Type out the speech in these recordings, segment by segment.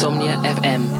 Insomnia FM.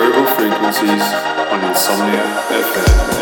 variable frequencies on Insomnia FM.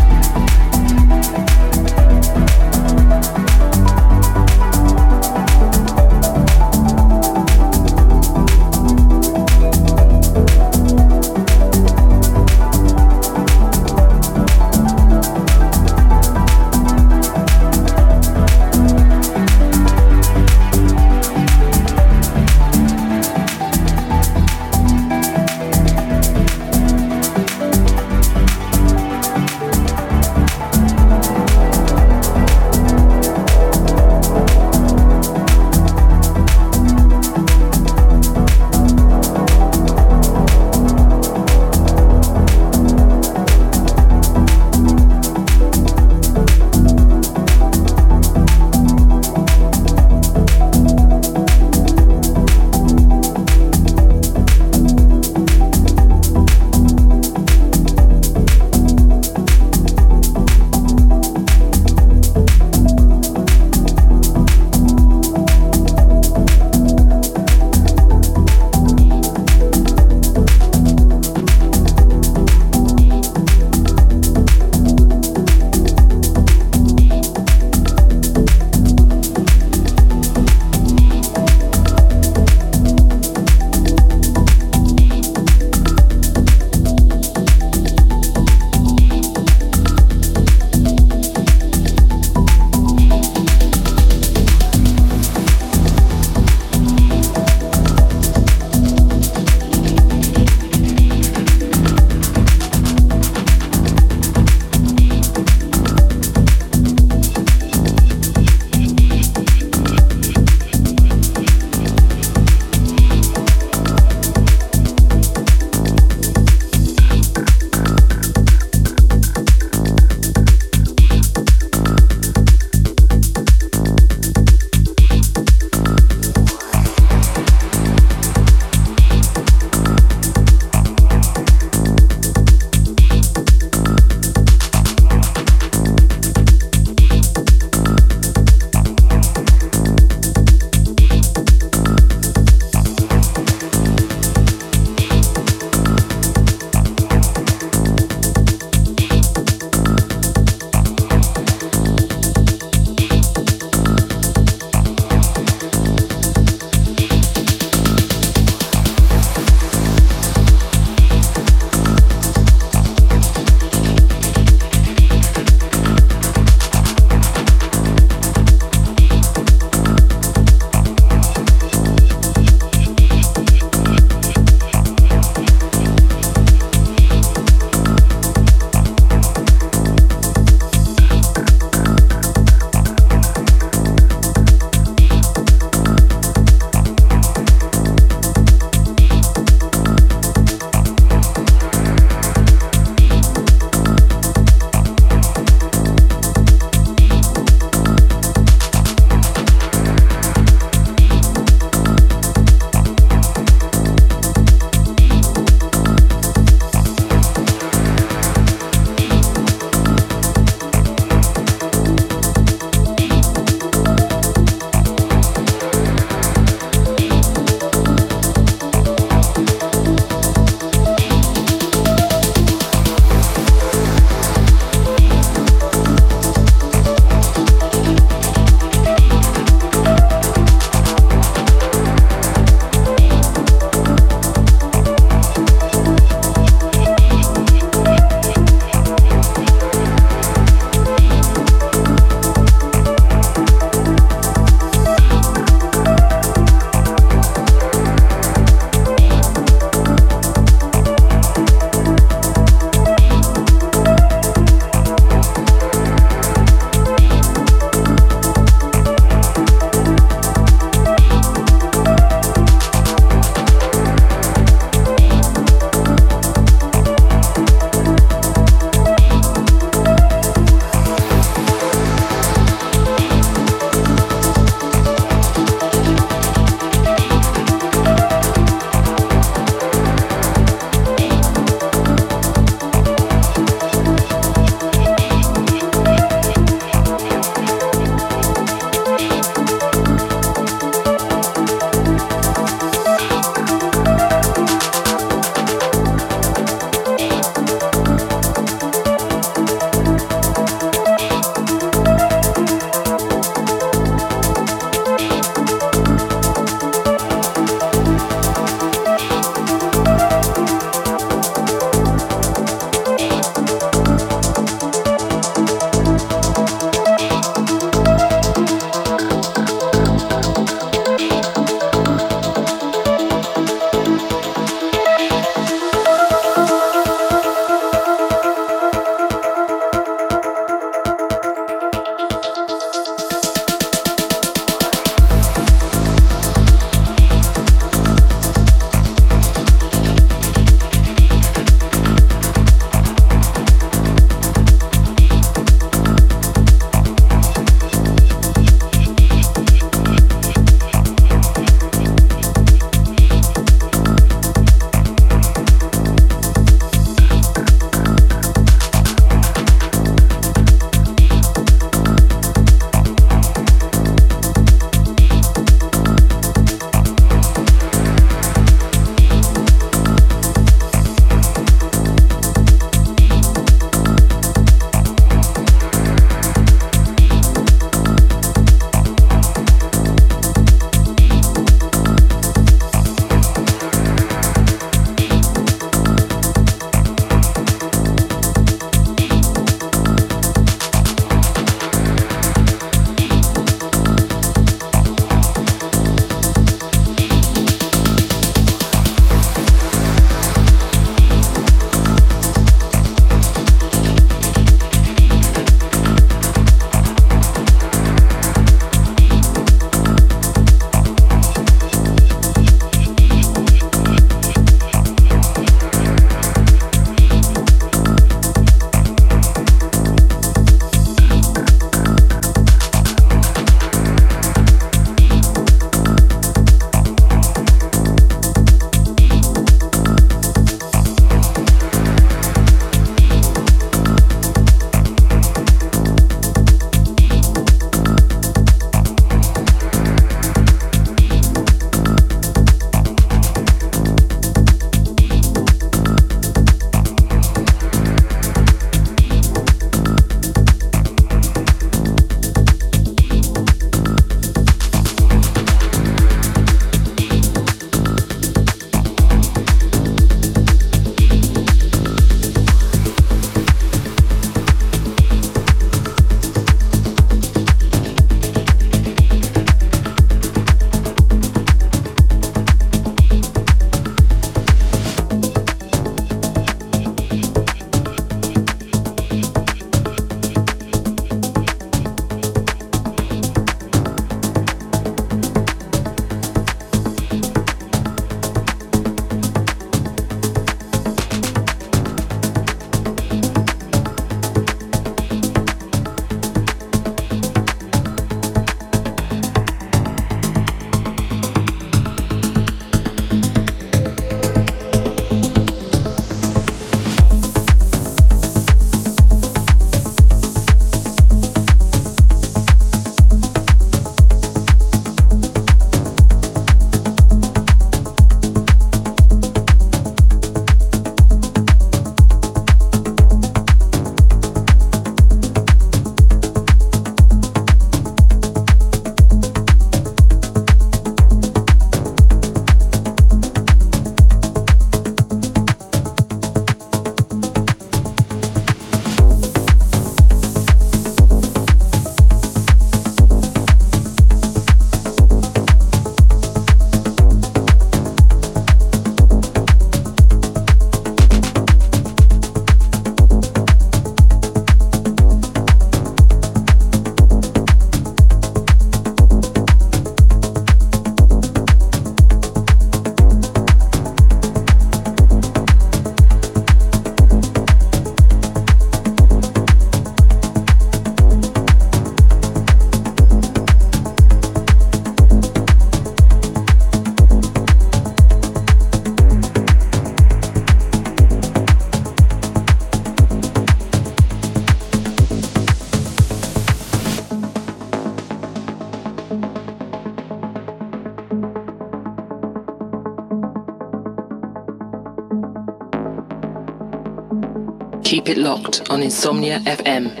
It locked on Insomnia FM.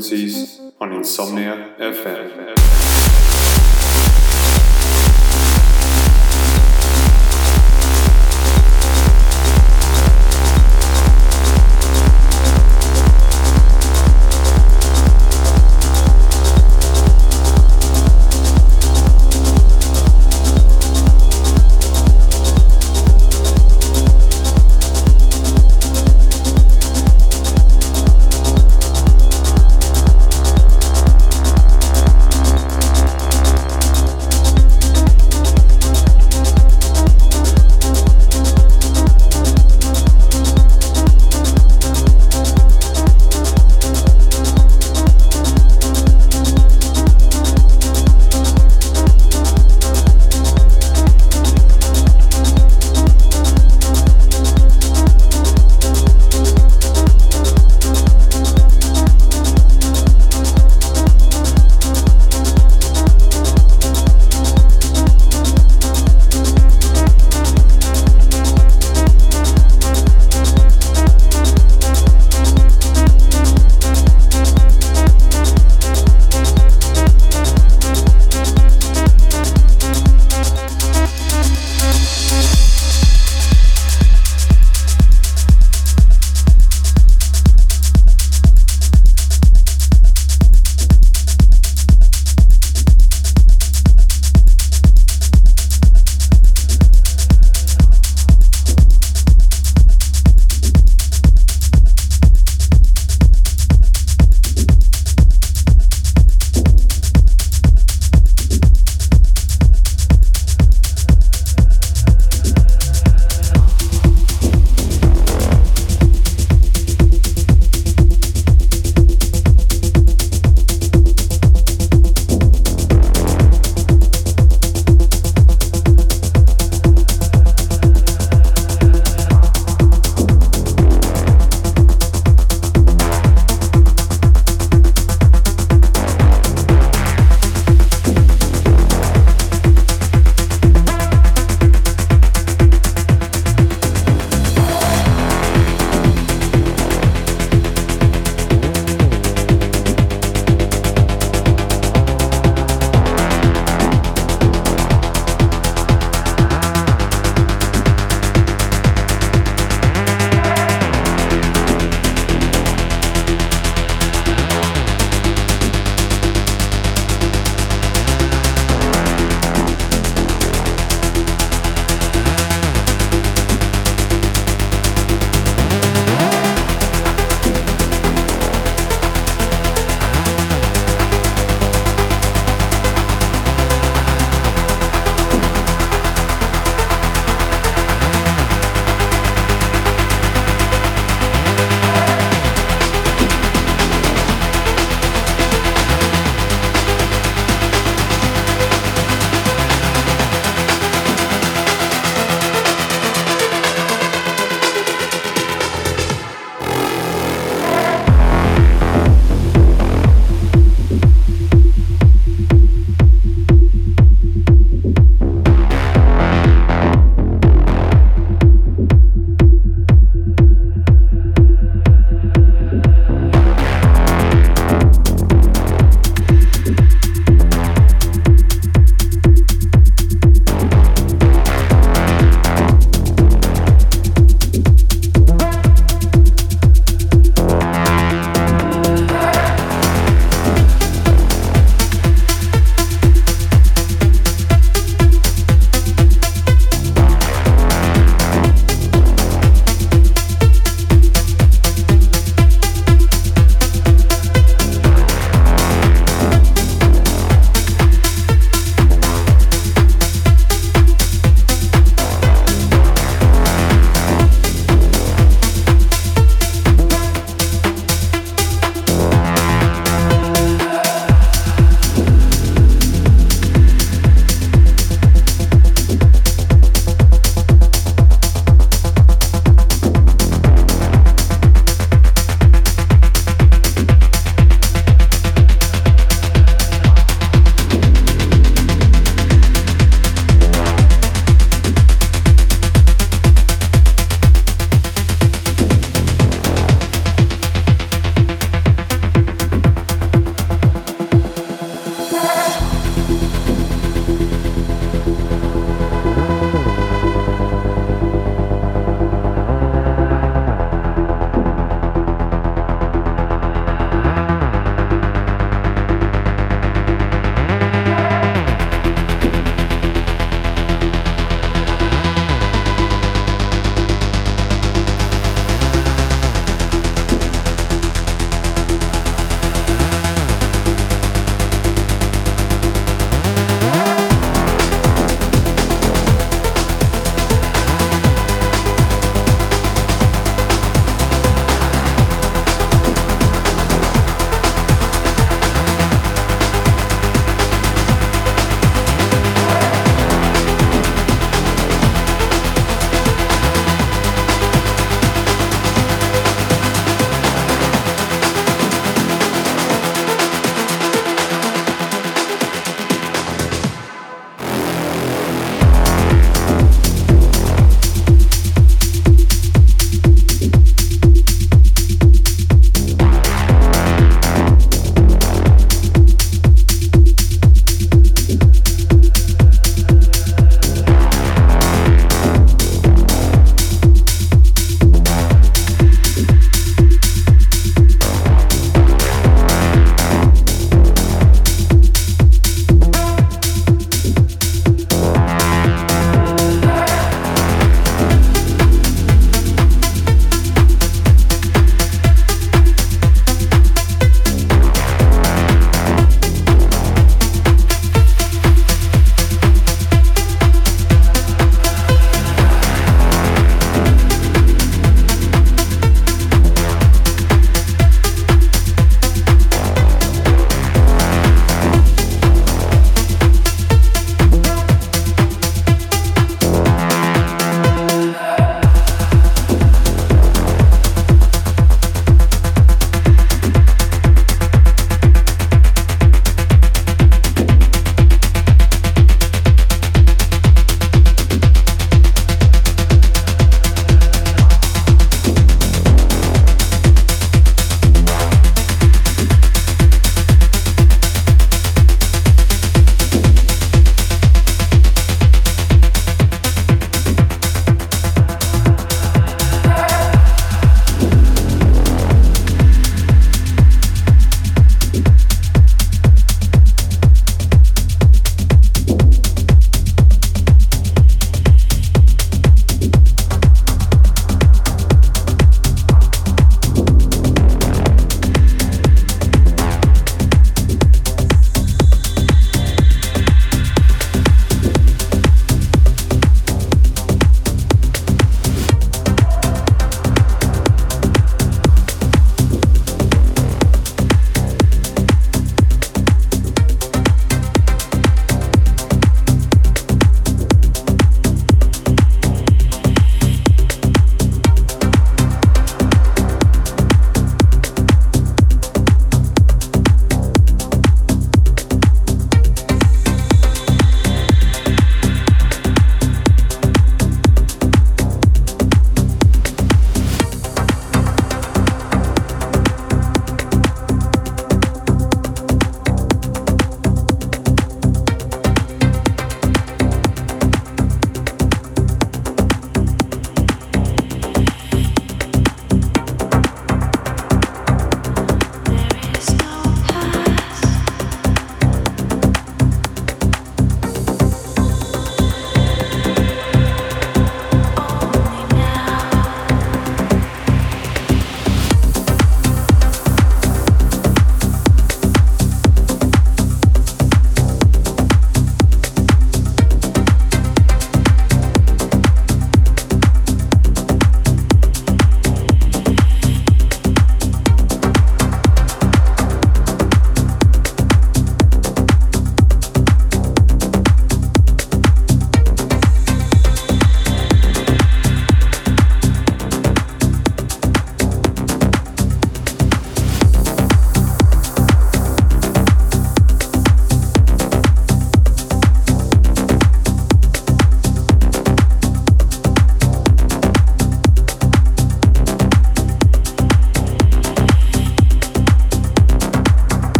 Frequencies on Insomnia FM.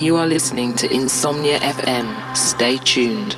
You are listening to Insomnia FM. Stay tuned.